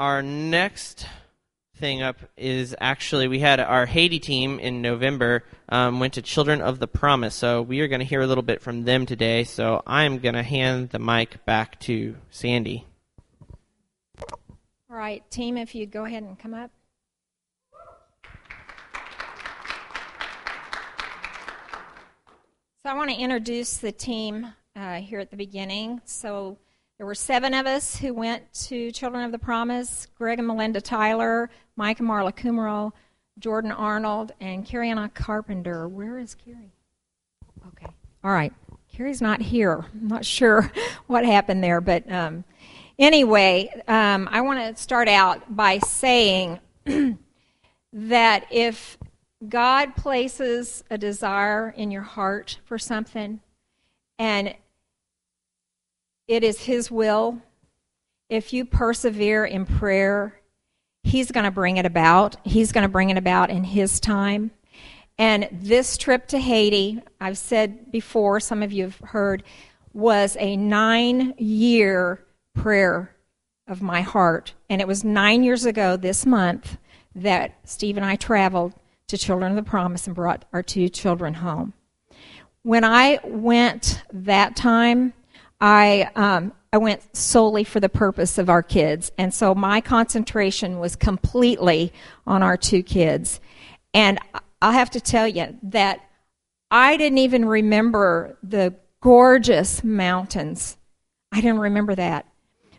our next thing up is actually we had our Haiti team in November um, went to Children of the Promise, so we are going to hear a little bit from them today. So I'm going to hand the mic back to Sandy. All right, team, if you'd go ahead and come up. So I want to introduce the team uh, here at the beginning. So there were seven of us who went to Children of the Promise Greg and Melinda Tyler, Mike and Marla Kumaro, Jordan Arnold, and Carrie Carpenter. Where is Carrie? Okay. All right. Carrie's not here. I'm not sure what happened there. But um, anyway, um, I want to start out by saying that if God places a desire in your heart for something, and it is His will. If you persevere in prayer, He's going to bring it about. He's going to bring it about in His time. And this trip to Haiti, I've said before, some of you have heard, was a nine year prayer of my heart. And it was nine years ago this month that Steve and I traveled to Children of the Promise and brought our two children home. When I went that time, I um, I went solely for the purpose of our kids, and so my concentration was completely on our two kids. And I have to tell you that I didn't even remember the gorgeous mountains. I didn't remember that.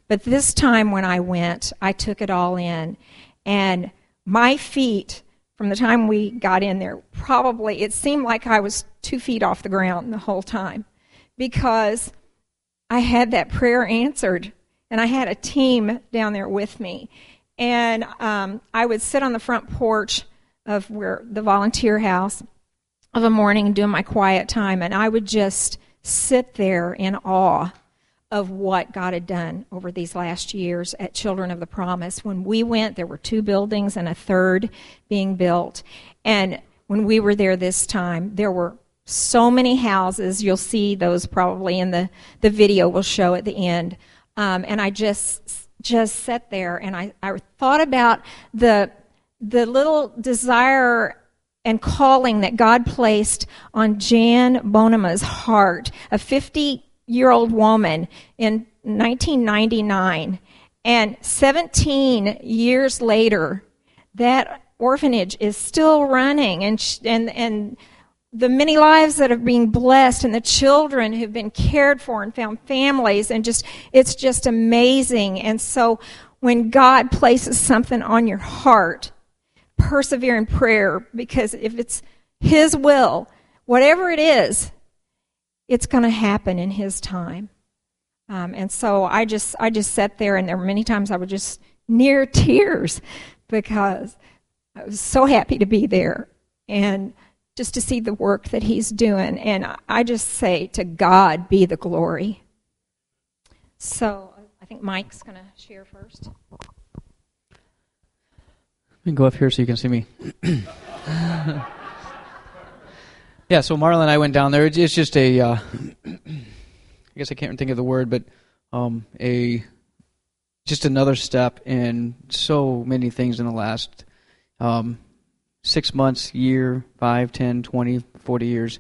But this time when I went, I took it all in, and my feet from the time we got in there, probably it seemed like I was two feet off the ground the whole time because I had that prayer answered, and I had a team down there with me. And um, I would sit on the front porch of where the volunteer house of a morning doing my quiet time, and I would just sit there in awe of what God had done over these last years at Children of the Promise. When we went, there were two buildings and a third being built. And when we were there this time, there were so many houses. You'll see those probably in the, the video we'll show at the end. Um, and I just just sat there and I, I thought about the the little desire and calling that God placed on Jan Bonema's heart, a 50 year old woman in 1999. And 17 years later, that orphanage is still running and, and, and the many lives that are being blessed and the children who've been cared for and found families and just it's just amazing. And so when god places something on your heart persevere in prayer because if it's his will whatever it is it's going to happen in his time. Um, and so i just i just sat there and there were many times i was just near tears because i was so happy to be there. And just to see the work that he's doing. And I just say, to God be the glory. So I think Mike's going to share first. Let me go up here so you can see me. yeah, so Marla and I went down there. It's just a, uh, I guess I can't think of the word, but um, a just another step in so many things in the last um, six months, year, five, ten, twenty, forty years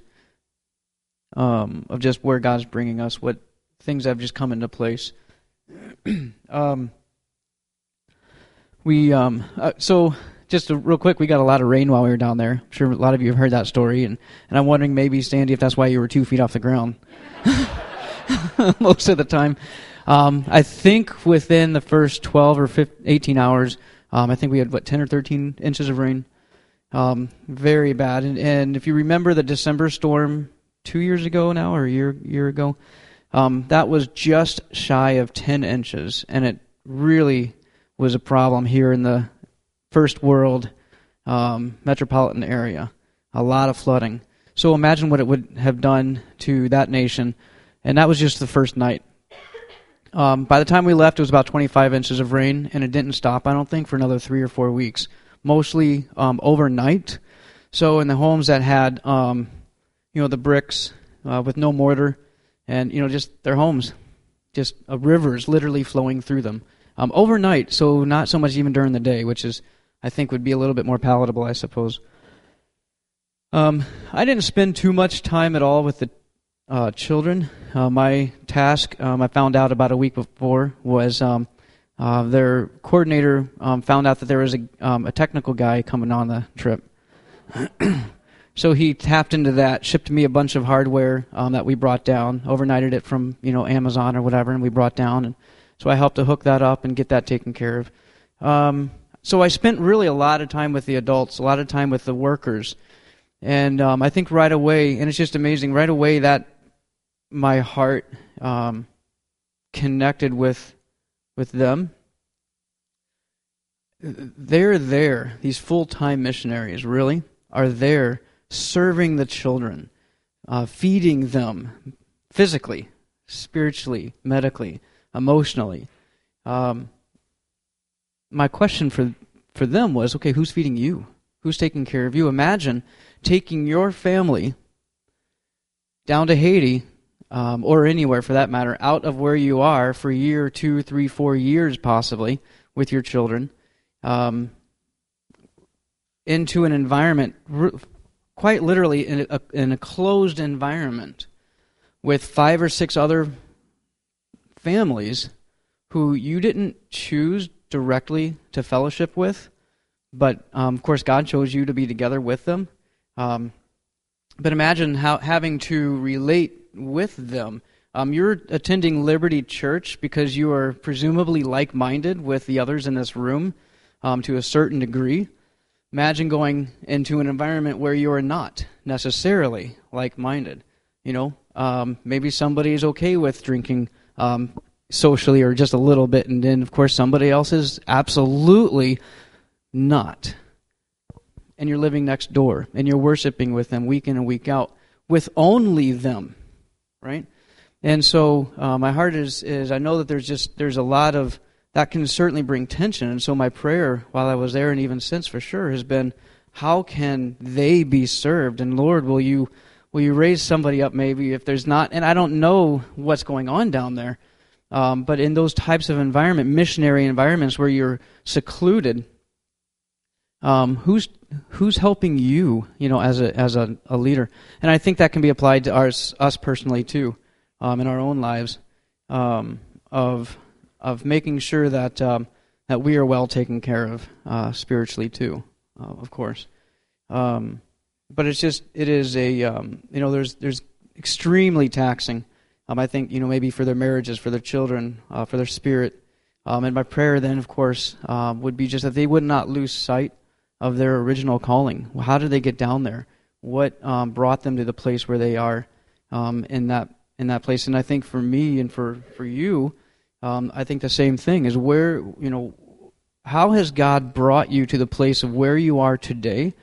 um, of just where God's bringing us, what things have just come into place. um, we um, uh, so just real quick, we got a lot of rain while we were down there. I'm sure a lot of you have heard that story, and, and I'm wondering maybe Sandy if that's why you were two feet off the ground most of the time. Um, I think within the first 12 or 15, 18 hours, um, I think we had what 10 or 13 inches of rain. Um, very bad. And, and if you remember the December storm two years ago now, or a year year ago, um, that was just shy of 10 inches, and it really was a problem here in the first world um, metropolitan area. A lot of flooding. So imagine what it would have done to that nation, and that was just the first night. Um, by the time we left, it was about 25 inches of rain, and it didn't stop, I don't think, for another three or four weeks mostly um, overnight. So in the homes that had, um, you know, the bricks uh, with no mortar, and you know, just their homes, just a rivers literally flowing through them, um, overnight, so not so much even during the day, which is I think would be a little bit more palatable, I suppose. Um, I didn't spend too much time at all with the uh, children. Uh, my task, um, I found out about a week before, was um, uh, their coordinator um, found out that there was a, um, a technical guy coming on the trip. so he tapped into that, shipped me a bunch of hardware um, that we brought down, overnighted it from you know Amazon or whatever, and we brought down. And so I helped to hook that up and get that taken care of. Um, so I spent really a lot of time with the adults, a lot of time with the workers, and um, I think right away, and it's just amazing. Right away, that my heart um, connected with with them. They're there. These full time missionaries really are there serving the children, uh, feeding them physically, spiritually, medically, emotionally. Um, my question for for them was, okay, who's feeding you? Who's taking care of you? Imagine taking your family down to Haiti, um, or anywhere for that matter, out of where you are for a year, two, three, four years possibly with your children, um, into an environment, quite literally in a, in a closed environment, with five or six other families who you didn't choose directly to fellowship with, but um, of course God chose you to be together with them. Um, but imagine how having to relate with them. Um, you're attending Liberty Church because you are presumably like-minded with the others in this room um, to a certain degree. Imagine going into an environment where you are not necessarily like-minded. You know, um, maybe somebody is okay with drinking um, socially or just a little bit, and then of course somebody else is absolutely not. And you're living next door, and you're worshiping with them week in and week out with only them, right? And so uh, my heart is is I know that there's just there's a lot of that can certainly bring tension, and so my prayer while I was there and even since for sure has been, how can they be served? And Lord, will you will you raise somebody up maybe if there's not? And I don't know what's going on down there um, but in those types of environment, missionary environments where you're secluded, um, who's who's helping you, you know, as a as a, a, leader? And I think that can be applied to us us personally too, um, in our own lives, um, of of making sure that um, that we are well taken care of uh, spiritually too, uh, of course. Um, but it's just it is a you know there's there's extremely taxing um, I think, you know, maybe for their marriages, for their children, uh, for their spirit. Um, and my prayer then, of course, um, would be just that they would not lose sight of their original calling. How did they get down there? What um, brought them to the place where they are um, in that in that place? And I think for me and for for you, um, I think the same thing is where you know how has God brought you to the place of where you are today,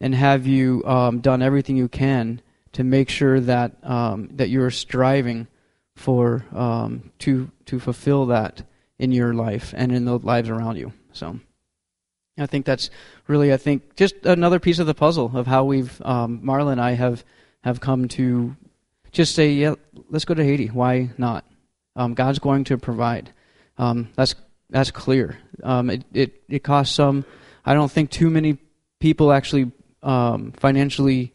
and have you um, done everything you can to make sure that um, that you're striving for um, to to fulfill that in your life and in the lives around you. So I think that's really I think just another piece of the puzzle of how we've um, Marla and I have have come to just say yeah let's go to Haiti. Why not? Um, God's going to provide. Um, that's that's clear. Um, it, it it costs some I don't think too many people actually um, financially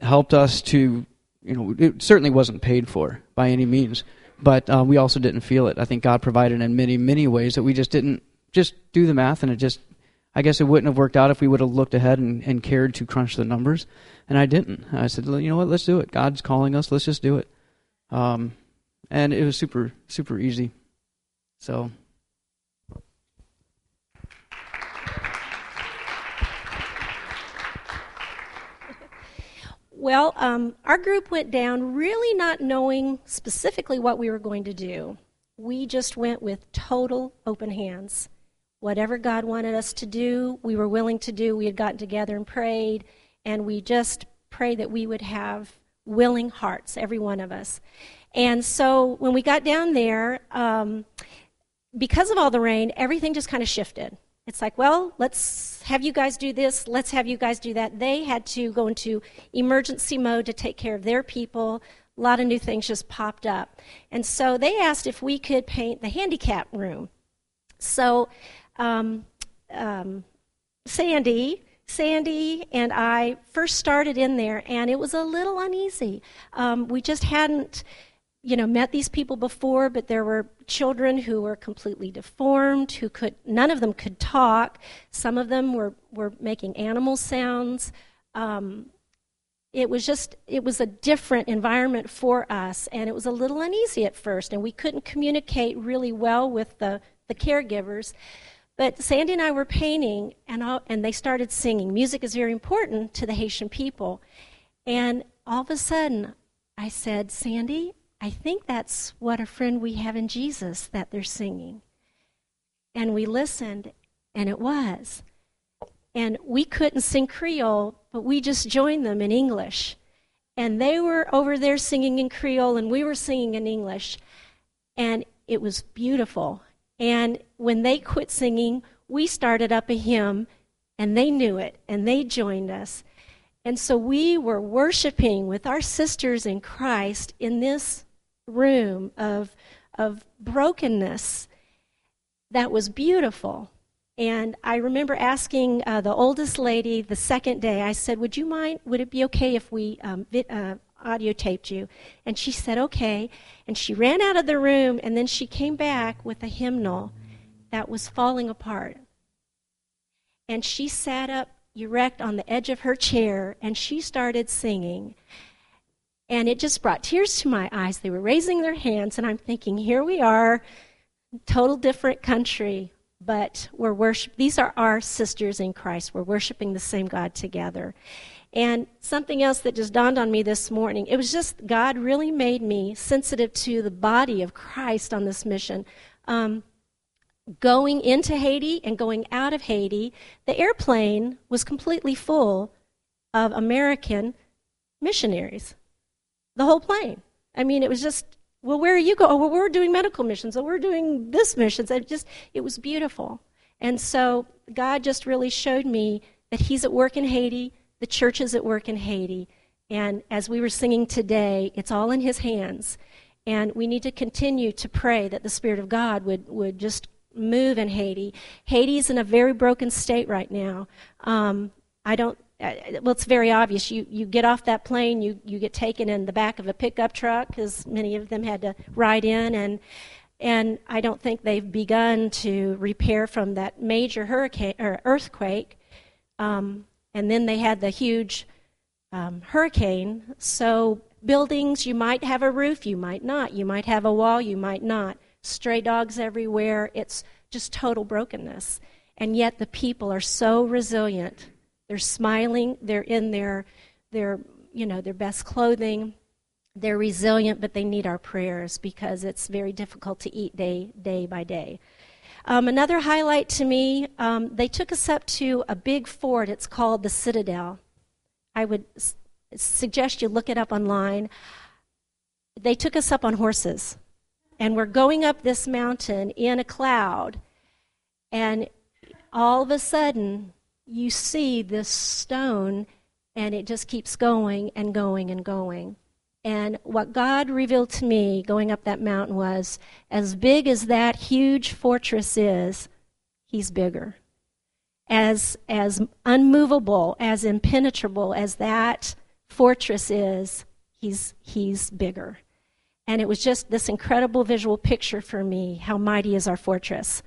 helped us to you know, it certainly wasn't paid for by any means, but uh, we also didn't feel it. I think God provided in many, many ways that we just didn't just do the math, and it just, I guess it wouldn't have worked out if we would have looked ahead and, and cared to crunch the numbers, and I didn't. I said, you know what, let's do it. God's calling us, let's just do it. Um, and it was super, super easy. So Well, um, our group went down really not knowing specifically what we were going to do. We just went with total open hands. Whatever God wanted us to do, we were willing to do. We had gotten together and prayed, and we just prayed that we would have willing hearts, every one of us. And so when we got down there, um, because of all the rain, everything just kind of shifted. It's like, well, let's have you guys do this, let's have you guys do that. They had to go into emergency mode to take care of their people. A lot of new things just popped up. And so they asked if we could paint the handicap room. So, um, um, Sandy, Sandy and I first started in there, and it was a little uneasy. Um, we just hadn't, you know, met these people before, but there were children who were completely deformed, who could, none of them could talk. Some of them were, were making animal sounds. Um, it was just it was a different environment for us and it was a little uneasy at first and we couldn't communicate really well with the, the caregivers but sandy and i were painting and, all, and they started singing music is very important to the haitian people and all of a sudden i said sandy i think that's what a friend we have in jesus that they're singing and we listened and it was and we couldn't sing Creole, but we just joined them in English. And they were over there singing in Creole, and we were singing in English. And it was beautiful. And when they quit singing, we started up a hymn, and they knew it, and they joined us. And so we were worshiping with our sisters in Christ in this room of, of brokenness that was beautiful. And I remember asking uh, the oldest lady the second day, I said, Would you mind, would it be okay if we um, vi- uh, audio taped you? And she said, Okay. And she ran out of the room, and then she came back with a hymnal that was falling apart. And she sat up erect on the edge of her chair, and she started singing. And it just brought tears to my eyes. They were raising their hands, and I'm thinking, Here we are, total different country but we're worship these are our sisters in Christ. We're worshiping the same God together. And something else that just dawned on me this morning, it was just God really made me sensitive to the body of Christ on this mission. Um, going into Haiti and going out of Haiti, the airplane was completely full of American missionaries. The whole plane. I mean, it was just well, where are you going? Oh, well, we're doing medical missions. Oh, we're doing this missions. It just, it was beautiful. And so God just really showed me that He's at work in Haiti, the church is at work in Haiti. And as we were singing today, it's all in His hands. And we need to continue to pray that the Spirit of God would, would just move in Haiti. Haiti is in a very broken state right now. Um, I don't uh, well, it's very obvious. You, you get off that plane, you, you get taken in the back of a pickup truck because many of them had to ride in, and and I don't think they've begun to repair from that major hurricane or earthquake. Um, and then they had the huge um, hurricane. So buildings, you might have a roof, you might not. You might have a wall, you might not. Stray dogs everywhere. It's just total brokenness. And yet the people are so resilient they're smiling. They're in their, their, you know, their best clothing. They're resilient, but they need our prayers because it's very difficult to eat day, day by day. Um, another highlight to me, um, they took us up to a big fort. It's called the Citadel. I would s- suggest you look it up online. They took us up on horses, and we're going up this mountain in a cloud, and all of a sudden, you see this stone and it just keeps going and going and going. And what God revealed to me going up that mountain was as big as that huge fortress is, He's bigger. As, as unmovable, as impenetrable as that fortress is, he's, he's bigger. And it was just this incredible visual picture for me how mighty is our fortress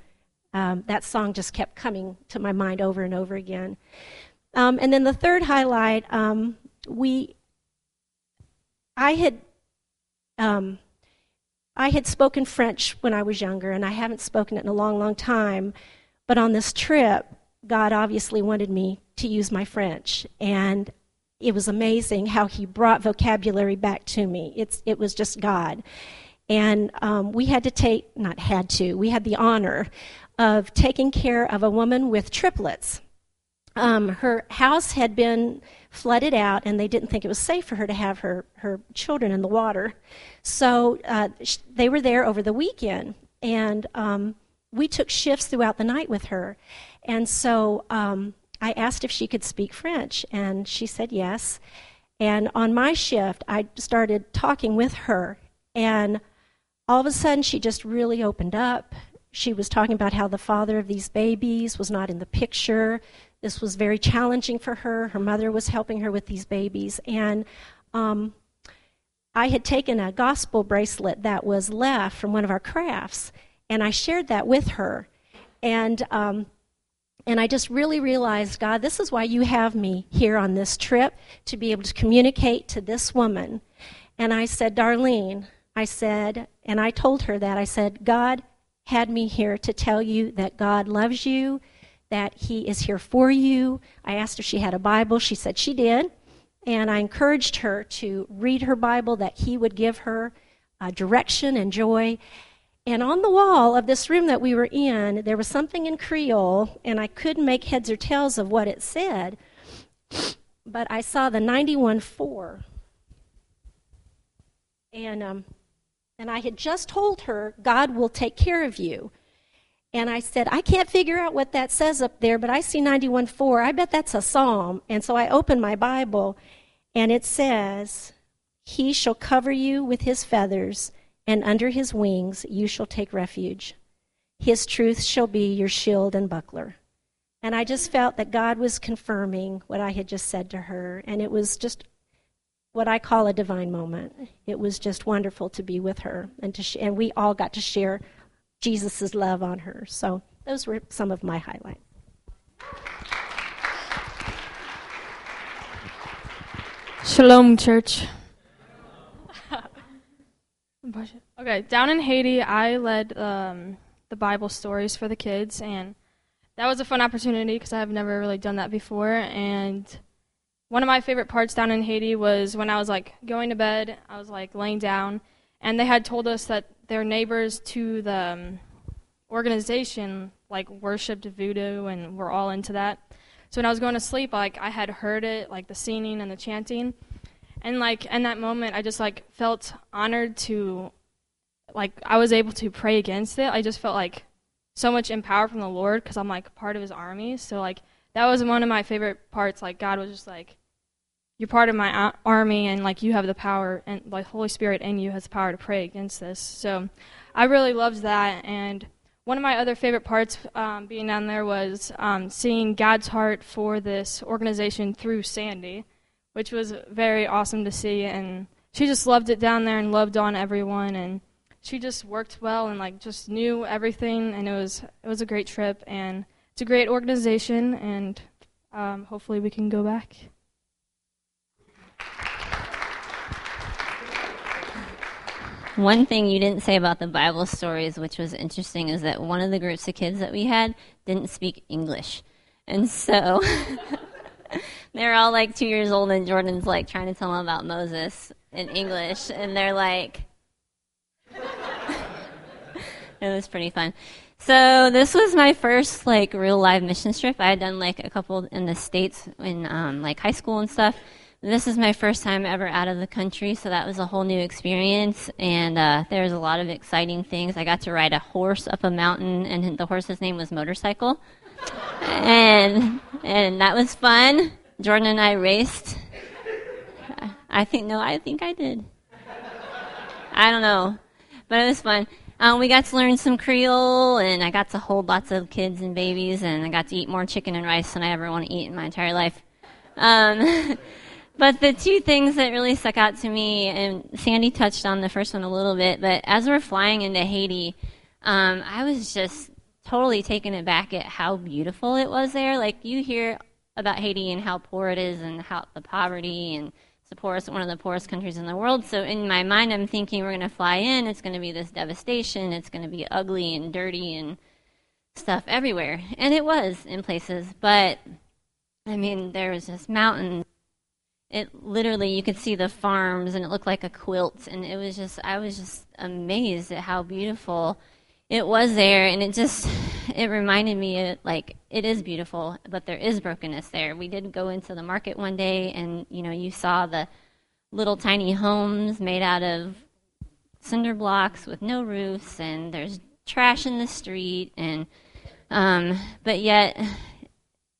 um, that song just kept coming to my mind over and over again. Um, and then the third highlight, um, we, I had, um, I had spoken French when I was younger, and I haven't spoken it in a long, long time. But on this trip, God obviously wanted me to use my French, and it was amazing how He brought vocabulary back to me. It's, it was just God. And um, we had to take, not had to, we had the honor of taking care of a woman with triplets. Um, her house had been flooded out, and they didn't think it was safe for her to have her, her children in the water. So uh, sh- they were there over the weekend, and um, we took shifts throughout the night with her. And so um, I asked if she could speak French, and she said yes. And on my shift, I started talking with her, and all of a sudden, she just really opened up she was talking about how the father of these babies was not in the picture. This was very challenging for her. Her mother was helping her with these babies. And um, I had taken a gospel bracelet that was left from one of our crafts, and I shared that with her. And um, and I just really realized, God, this is why you have me here on this trip to be able to communicate to this woman. And I said, Darlene, I said, and I told her that, I said, God had me here to tell you that God loves you, that He is here for you. I asked if she had a Bible. She said she did. And I encouraged her to read her Bible, that He would give her uh, direction and joy. And on the wall of this room that we were in, there was something in Creole, and I couldn't make heads or tails of what it said, but I saw the 91.4. And, um, and I had just told her, God will take care of you. And I said, I can't figure out what that says up there, but I see 91.4. I bet that's a psalm. And so I opened my Bible, and it says, He shall cover you with his feathers and under his wings you shall take refuge. His truth shall be your shield and buckler. And I just felt that God was confirming what I had just said to her, and it was just what I call a divine moment. It was just wonderful to be with her, and to sh- and we all got to share Jesus' love on her. So those were some of my highlights. Shalom, church. Okay, down in Haiti, I led um, the Bible stories for the kids, and that was a fun opportunity because I've never really done that before. And one of my favorite parts down in Haiti was when I was like going to bed, I was like laying down, and they had told us that their neighbors to the um, organization like worshipped voodoo, and we're all into that. So when I was going to sleep, like I had heard it, like the singing and the chanting. And like in that moment i just like felt honored to like i was able to pray against it. I just felt like so much empowered from the lord because i'm like part of his army. So like that was one of my favorite parts. Like god was just like you're part of my army and like you have the power and like holy spirit in you has the power to pray against this so i really loved that and one of my other favorite parts um, being down there was um, seeing god's heart for this organization through sandy which was very awesome to see. And she just loved it down there and loved on everyone. And she just worked well and like just knew everything. And it was it was a great trip and it's a great organization. And um, hopefully we can go back. One thing you didn't say about the Bible stories, which was interesting, is that one of the groups of kids that we had didn't speak English. And so they're all like two years old, and Jordan's like trying to tell them about Moses in English, and they're like, it was pretty fun. So this was my first like real live mission trip. I had done like a couple in the states in um, like high school and stuff. This is my first time ever out of the country, so that was a whole new experience. And uh, there was a lot of exciting things. I got to ride a horse up a mountain, and the horse's name was Motorcycle and and that was fun. Jordan and I raced. I think no, I think I did. I don't know, but it was fun. Um, we got to learn some Creole, and I got to hold lots of kids and babies, and I got to eat more chicken and rice than I ever want to eat in my entire life. Um, but the two things that really stuck out to me, and Sandy touched on the first one a little bit, but as we're flying into Haiti, um, I was just totally taken aback at how beautiful it was there. Like you hear about Haiti and how poor it is and how the poverty and it's the poorest, one of the poorest countries in the world. So in my mind, I'm thinking we're going to fly in. It's going to be this devastation. It's going to be ugly and dirty and stuff everywhere. And it was in places, but I mean, there was this mountain. It literally, you could see the farms and it looked like a quilt. And it was just, I was just amazed at how beautiful it was there and it just it reminded me of, like it is beautiful but there is brokenness there we did go into the market one day and you know you saw the little tiny homes made out of cinder blocks with no roofs and there's trash in the street and um, but yet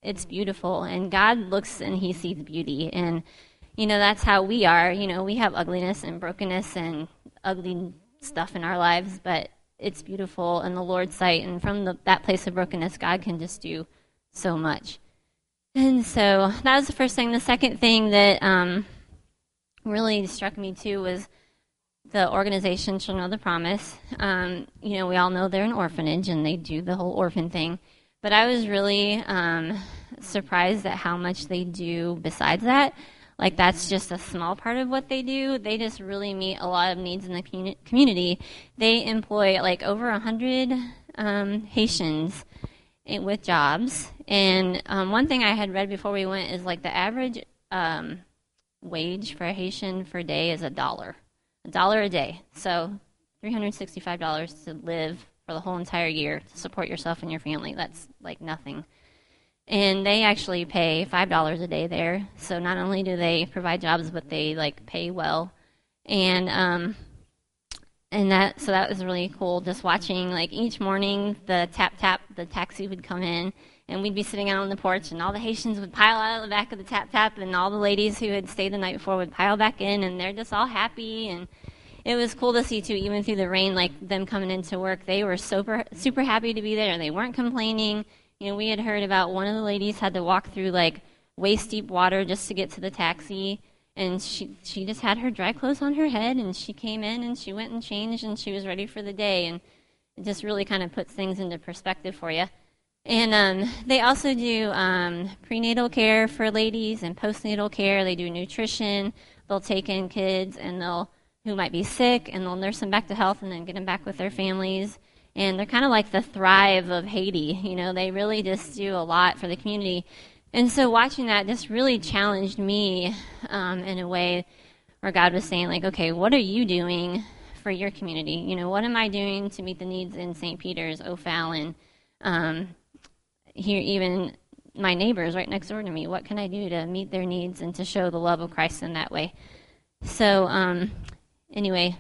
it's beautiful and god looks and he sees beauty and you know that's how we are you know we have ugliness and brokenness and ugly stuff in our lives but it's beautiful in the Lord's sight, and from the, that place of brokenness, God can just do so much. And so that was the first thing. The second thing that um, really struck me too was the organization Children of the Promise. Um, you know, we all know they're an orphanage and they do the whole orphan thing. But I was really um, surprised at how much they do besides that. Like, that's just a small part of what they do. They just really meet a lot of needs in the communi- community. They employ like over 100 um, Haitians with jobs. And um, one thing I had read before we went is like the average um, wage for a Haitian for a day is a dollar a dollar a day. So $365 to live for the whole entire year to support yourself and your family. That's like nothing. And they actually pay $5 a day there. So not only do they provide jobs, but they like pay well. And um and that so that was really cool just watching like each morning the tap tap the taxi would come in. And we'd be sitting out on the porch and all the Haitians would pile out of the back of the tap tap and all the ladies who had stayed the night before would pile back in and they're just all happy. And it was cool to see too even through the rain like them coming into work. They were super super happy to be there. They weren't complaining you know we had heard about one of the ladies had to walk through like waist deep water just to get to the taxi and she she just had her dry clothes on her head and she came in and she went and changed and she was ready for the day and it just really kind of puts things into perspective for you and um, they also do um, prenatal care for ladies and postnatal care. They do nutrition. They'll take in kids and they'll who might be sick and they'll nurse them back to health and then get them back with their families. And they're kind of like the Thrive of Haiti. You know, they really just do a lot for the community. And so watching that just really challenged me um, in a way where God was saying, like, okay, what are you doing for your community? You know, what am I doing to meet the needs in St. Peter's, O'Fallon? Um, here even my neighbors right next door to me. What can I do to meet their needs and to show the love of Christ in that way? So, um, anyway,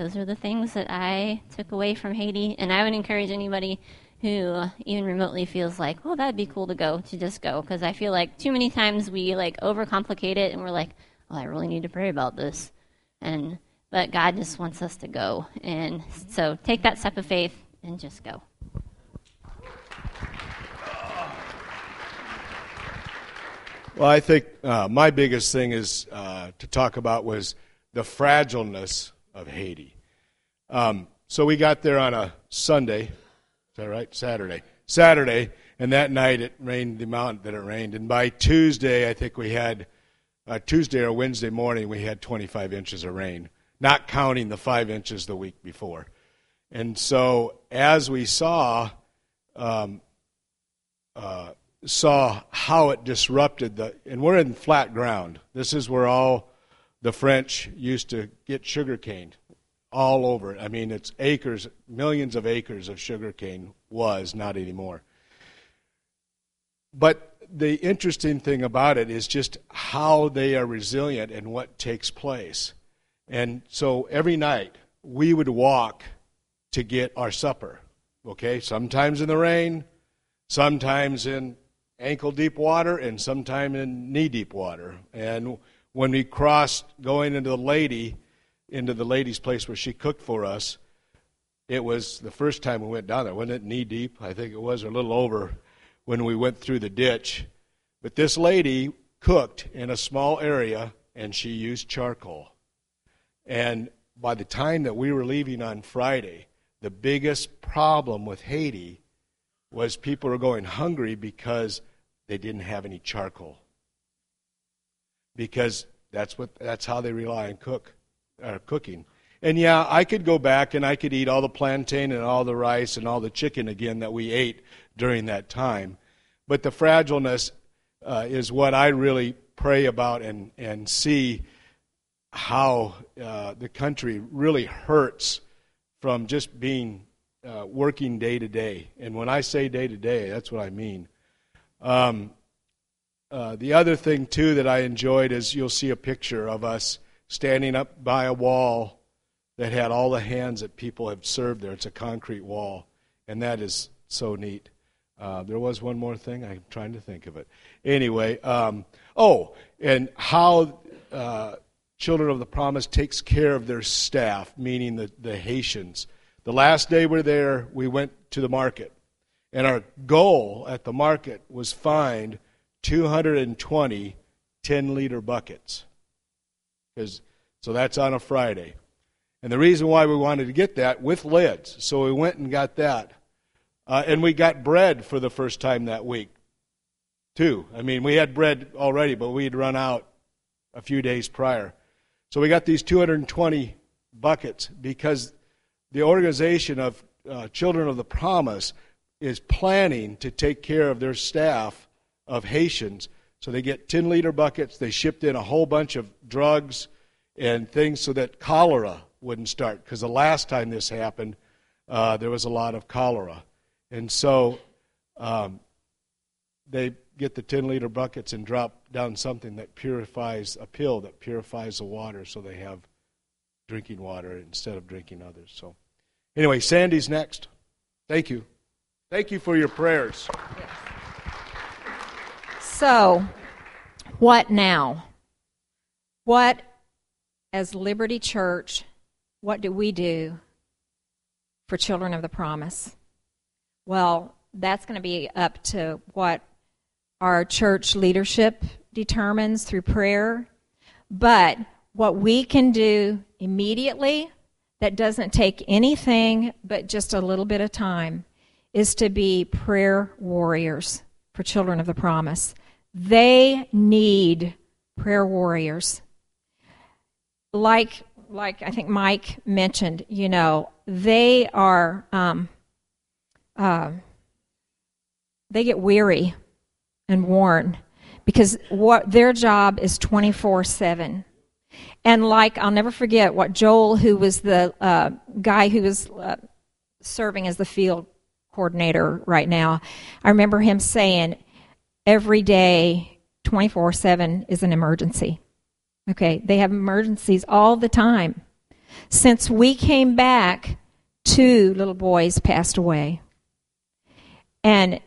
those are the things that I took away from Haiti, and I would encourage anybody who even remotely feels like, oh, that'd be cool to go, to just go, because I feel like too many times we like overcomplicate it, and we're like, oh, I really need to pray about this, and but God just wants us to go, and so take that step of faith and just go. Well, I think uh, my biggest thing is uh, to talk about was the fragileness of Haiti. Um, so we got there on a Sunday. Is that right? Saturday. Saturday, and that night it rained the amount that it rained. And by Tuesday, I think we had uh, Tuesday or Wednesday morning we had 25 inches of rain, not counting the five inches the week before. And so as we saw, um, uh, saw how it disrupted the, and we're in flat ground. This is where all the French used to get sugar cane all over. I mean, it's acres, millions of acres of sugar cane was, not anymore. But the interesting thing about it is just how they are resilient and what takes place. And so every night we would walk to get our supper. Okay, sometimes in the rain, sometimes in ankle deep water and sometimes in knee deep water. And when we crossed going into the lady, into the lady's place where she cooked for us, it was the first time we went down there. Wasn't it knee deep? I think it was, or a little over when we went through the ditch. But this lady cooked in a small area and she used charcoal. And by the time that we were leaving on Friday, the biggest problem with Haiti was people were going hungry because they didn't have any charcoal because that's what that's how they rely on cook uh, cooking. And yeah, I could go back and I could eat all the plantain and all the rice and all the chicken again that we ate during that time. But the fragileness uh, is what I really pray about and, and see how uh, the country really hurts from just being uh, working day to day. And when I say day to day, that's what I mean. Um, uh, the other thing, too, that I enjoyed is you'll see a picture of us standing up by a wall that had all the hands that people have served there. It's a concrete wall, and that is so neat. Uh, there was one more thing. I'm trying to think of it. Anyway, um, oh, and how uh, Children of the Promise takes care of their staff, meaning the, the Haitians. The last day we were there, we went to the market. And our goal at the market was find 220 10 liter buckets. Because so that's on a Friday. And the reason why we wanted to get that with lids, so we went and got that. Uh, and we got bread for the first time that week, too. I mean, we had bread already, but we had run out a few days prior. So we got these 220 buckets because the organization of uh, Children of the Promise is planning to take care of their staff of Haitians. So they get 10 liter buckets. They shipped in a whole bunch of drugs and things so that cholera wouldn't start. Because the last time this happened, uh, there was a lot of cholera. And so um, they get the 10 liter buckets and drop down something that purifies, a pill that purifies the water so they have drinking water instead of drinking others. So, anyway, Sandy's next. Thank you. Thank you for your prayers. So, what now? What, as Liberty Church, what do we do for children of the promise? Well, that's going to be up to what our church leadership determines through prayer. But what we can do immediately that doesn't take anything but just a little bit of time is to be prayer warriors for children of the promise. They need prayer warriors. Like, like I think Mike mentioned, you know, they are, um, uh, they get weary and worn because what their job is 24 7 and like i'll never forget what joel who was the uh, guy who was uh, serving as the field coordinator right now i remember him saying every day 24 7 is an emergency okay they have emergencies all the time since we came back two little boys passed away and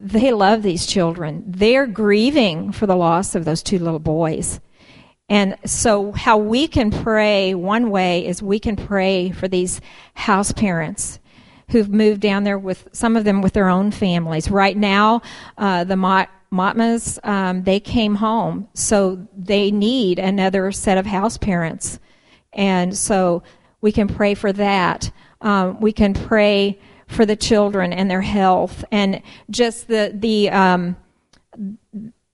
they love these children. They're grieving for the loss of those two little boys. And so, how we can pray one way is we can pray for these house parents who've moved down there with some of them with their own families. Right now, uh, the Mott, Motmas, um, they came home, so they need another set of house parents. And so, we can pray for that. Um, we can pray for the children and their health and just the the um,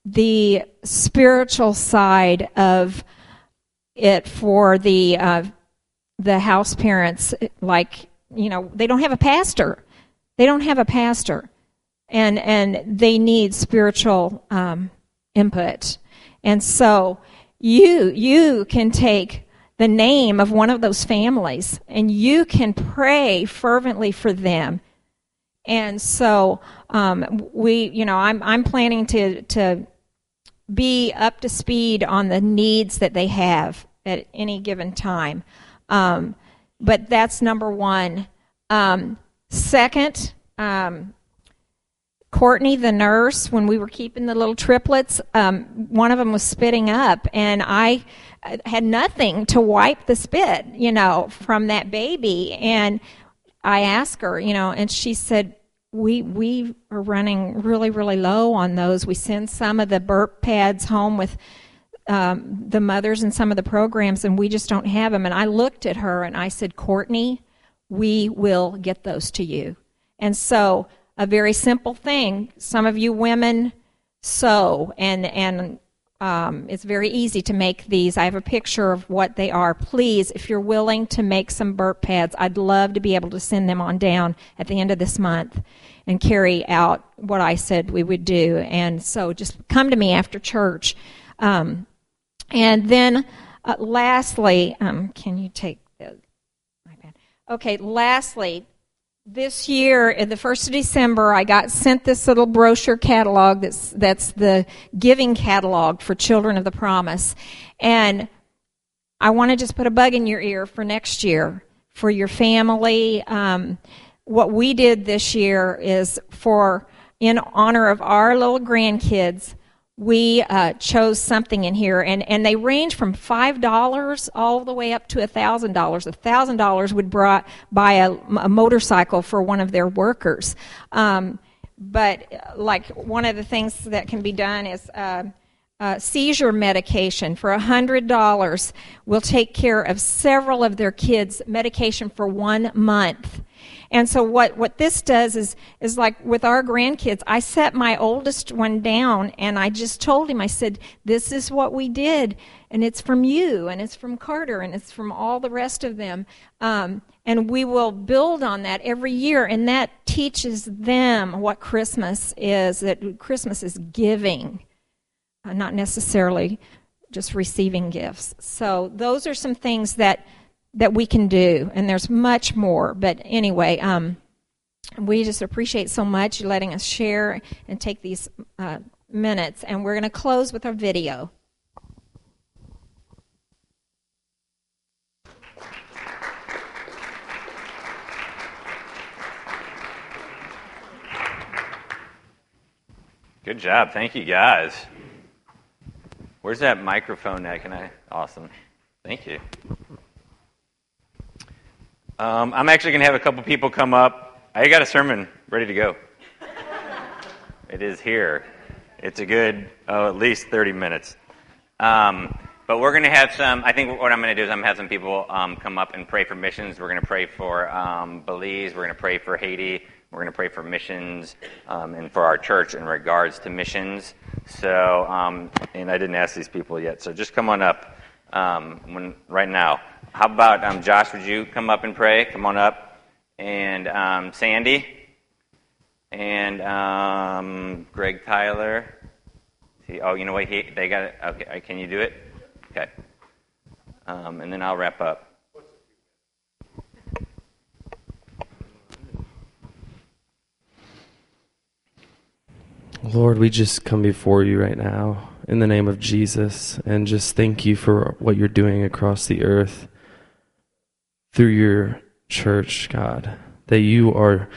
the spiritual side of it for the uh, the house parents like you know they don't have a pastor they don't have a pastor and and they need spiritual um, input and so you you can take the name of one of those families and you can pray fervently for them. And so um, we, you know, I'm I'm planning to to be up to speed on the needs that they have at any given time. Um, but that's number one. Um, second, um, Courtney, the nurse, when we were keeping the little triplets, um, one of them was spitting up, and I had nothing to wipe the spit, you know, from that baby. And I asked her, you know, and she said, we we are running really really low on those. We send some of the burp pads home with um, the mothers and some of the programs, and we just don't have them. And I looked at her and I said, Courtney, we will get those to you. And so a very simple thing. Some of you women sew, and and um, it's very easy to make these. I have a picture of what they are. Please, if you're willing to make some burp pads, I'd love to be able to send them on down at the end of this month and carry out what I said we would do. And so just come to me after church. Um, and then, uh, lastly, um, can you take the, pen? Okay, lastly, this year, in the first of December, I got sent this little brochure catalog that's, that's the giving catalog for Children of the Promise. And I want to just put a bug in your ear for next year, for your family. Um, what we did this year is for, in honor of our little grandkids, we uh, chose something in here, and, and they range from five dollars all the way up to a thousand dollars. A thousand dollars would brought, buy a, a, motorcycle for one of their workers. Um, but like one of the things that can be done is. Uh, uh, seizure medication for $100 will take care of several of their kids' medication for one month. And so what, what this does is, is like with our grandkids, I set my oldest one down and I just told him, I said, this is what we did. And it's from you and it's from Carter and it's from all the rest of them. Um, and we will build on that every year. And that teaches them what Christmas is, that Christmas is giving uh, not necessarily just receiving gifts. So those are some things that that we can do, and there's much more. But anyway, um, we just appreciate so much you letting us share and take these uh, minutes, and we're going to close with our video. Good job. Thank you, guys. Where's that microphone at? Can I? Awesome. Thank you. Um, I'm actually going to have a couple people come up. I got a sermon ready to go. it is here. It's a good, oh, at least 30 minutes. Um, but we're going to have some, I think what I'm going to do is I'm going to have some people um, come up and pray for missions. We're going to pray for um, Belize. We're going to pray for Haiti. We're going to pray for missions um, and for our church in regards to missions. So, um, and I didn't ask these people yet, so just come on up um, when, right now. How about um, Josh? Would you come up and pray? Come on up, and um, Sandy, and um, Greg Tyler. See, oh, you know what? He, they got it. Okay, can you do it? Okay, um, and then I'll wrap up. Lord, we just come before you right now in the name of Jesus and just thank you for what you're doing across the earth through your church, God. That you are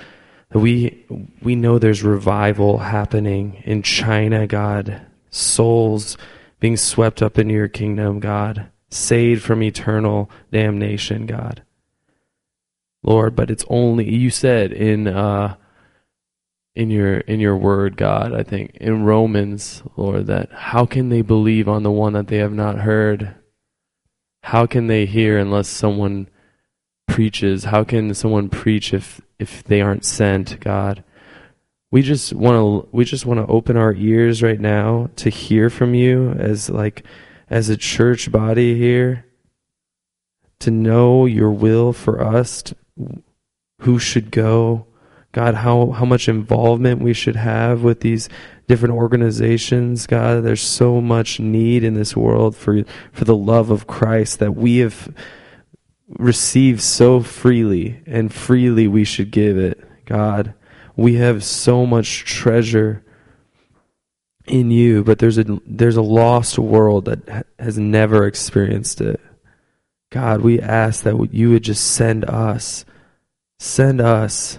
that we we know there's revival happening in China, God. Souls being swept up into your kingdom, God. Saved from eternal damnation, God. Lord, but it's only you said in uh in your in your word, God. I think in Romans, Lord, that how can they believe on the one that they have not heard? How can they hear unless someone preaches? How can someone preach if if they aren't sent, God? We just want to we just want to open our ears right now to hear from you as like as a church body here to know your will for us, to, who should go, God, how, how much involvement we should have with these different organizations. God, there's so much need in this world for, for the love of Christ that we have received so freely, and freely we should give it. God, we have so much treasure in you, but there's a, there's a lost world that has never experienced it. God, we ask that you would just send us, send us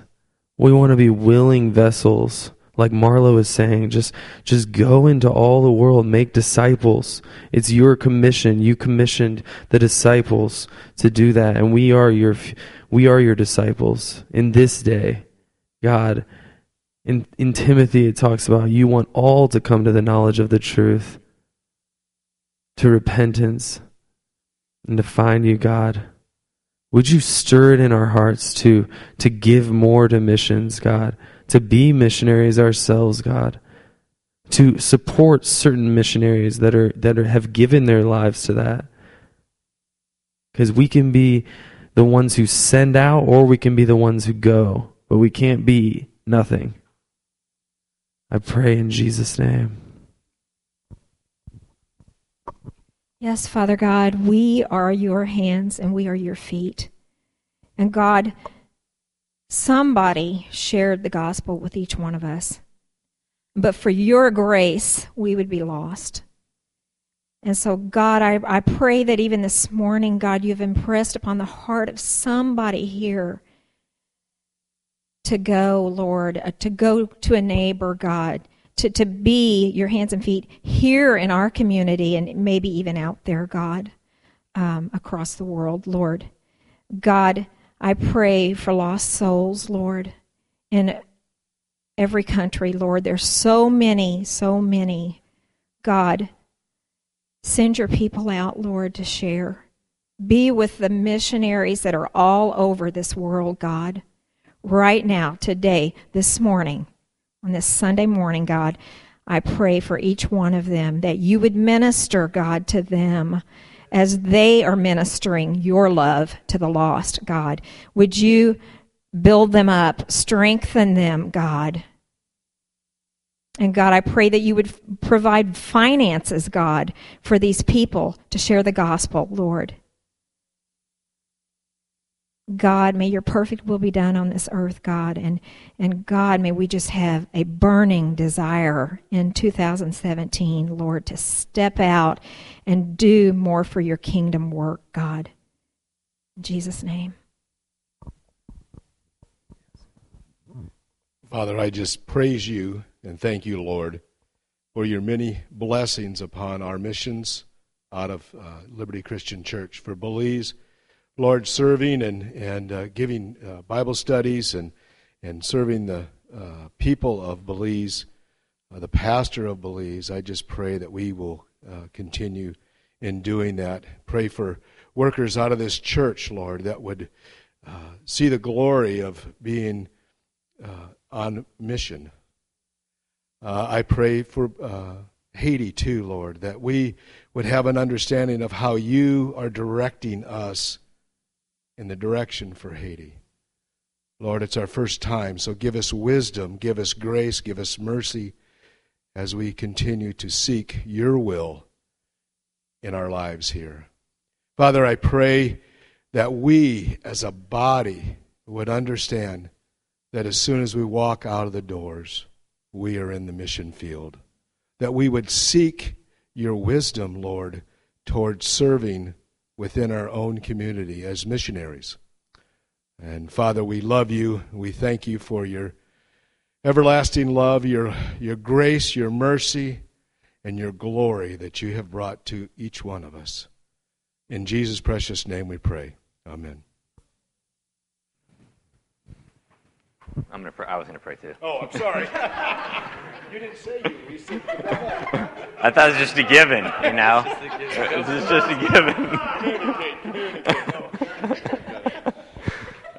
we want to be willing vessels. Like Marlo is saying, just just go into all the world, make disciples. It's your commission. You commissioned the disciples to do that, and we are your we are your disciples in this day. God, in in Timothy it talks about you want all to come to the knowledge of the truth, to repentance, and to find you, God. Would you stir it in our hearts to, to give more to missions, God, to be missionaries ourselves, God, to support certain missionaries that are that are, have given their lives to that. Because we can be the ones who send out, or we can be the ones who go, but we can't be nothing. I pray in Jesus' name. Yes, Father God, we are your hands and we are your feet. And God, somebody shared the gospel with each one of us. But for your grace, we would be lost. And so, God, I, I pray that even this morning, God, you've impressed upon the heart of somebody here to go, Lord, uh, to go to a neighbor, God, to, to be your hands and feet here in our community and maybe even out there, God, um, across the world, Lord. God, I pray for lost souls, Lord, in every country, Lord. There's so many, so many. God, send your people out, Lord, to share. Be with the missionaries that are all over this world, God. Right now, today, this morning, on this Sunday morning, God, I pray for each one of them that you would minister, God, to them as they are ministering your love to the lost, God. Would you build them up, strengthen them, God? And God, I pray that you would provide finances, God, for these people to share the gospel, Lord. God, may your perfect will be done on this earth, God. And, and God, may we just have a burning desire in 2017, Lord, to step out and do more for your kingdom work, God. In Jesus' name. Father, I just praise you and thank you, Lord, for your many blessings upon our missions out of uh, Liberty Christian Church, for Belize Lord, serving and and uh, giving uh, Bible studies and and serving the uh, people of Belize, uh, the pastor of Belize. I just pray that we will uh, continue in doing that. Pray for workers out of this church, Lord, that would uh, see the glory of being on mission. I pray for. Haiti, too, Lord, that we would have an understanding of how you are directing us in the direction for Haiti. Lord, it's our first time, so give us wisdom, give us grace, give us mercy as we continue to seek your will in our lives here. Father, I pray that we as a body would understand that as soon as we walk out of the doors, we are in the mission field. That we would seek your wisdom, Lord, towards serving within our own community as missionaries. And Father, we love you. We thank you for your everlasting love, your, your grace, your mercy, and your glory that you have brought to each one of us. In Jesus' precious name we pray. Amen. I'm gonna. Pray, I was gonna pray too. Oh, I'm sorry. you didn't say you. You said. I thought it was just a given. You know, it's just a given.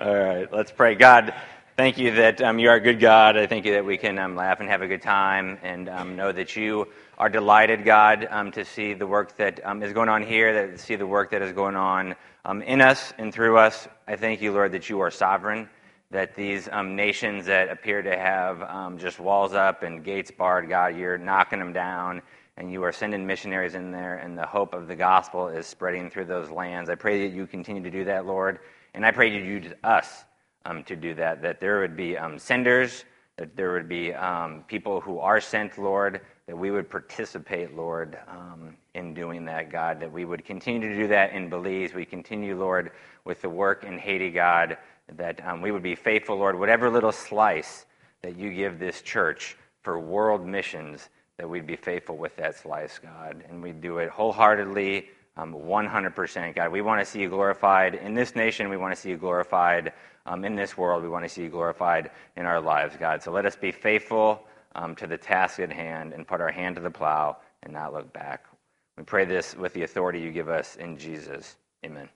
All right, let's pray. God, thank you that um, you are a good God. I thank you that we can um, laugh and have a good time, and um, know that you are delighted, God, um, to see the work that um, is going on here, that see the work that is going on um, in us and through us. I thank you, Lord, that you are sovereign that these um, nations that appear to have um, just walls up and gates barred, God, you're knocking them down and you are sending missionaries in there, and the hope of the gospel is spreading through those lands. I pray that you continue to do that, Lord, and I pray that you use us um, to do that, that there would be um, senders, that there would be um, people who are sent, Lord, that we would participate, Lord, um, in doing that, God, that we would continue to do that in Belize. We continue, Lord, with the work in Haiti, God that um, we would be faithful, Lord, whatever little slice that you give this church for world missions, that we'd be faithful with that slice, God. And we do it wholeheartedly, um, 100%, God. We want to see you glorified in this nation. We want to see you glorified um, in this world. We want to see you glorified in our lives, God. So let us be faithful um, to the task at hand and put our hand to the plow and not look back. We pray this with the authority you give us in Jesus. Amen.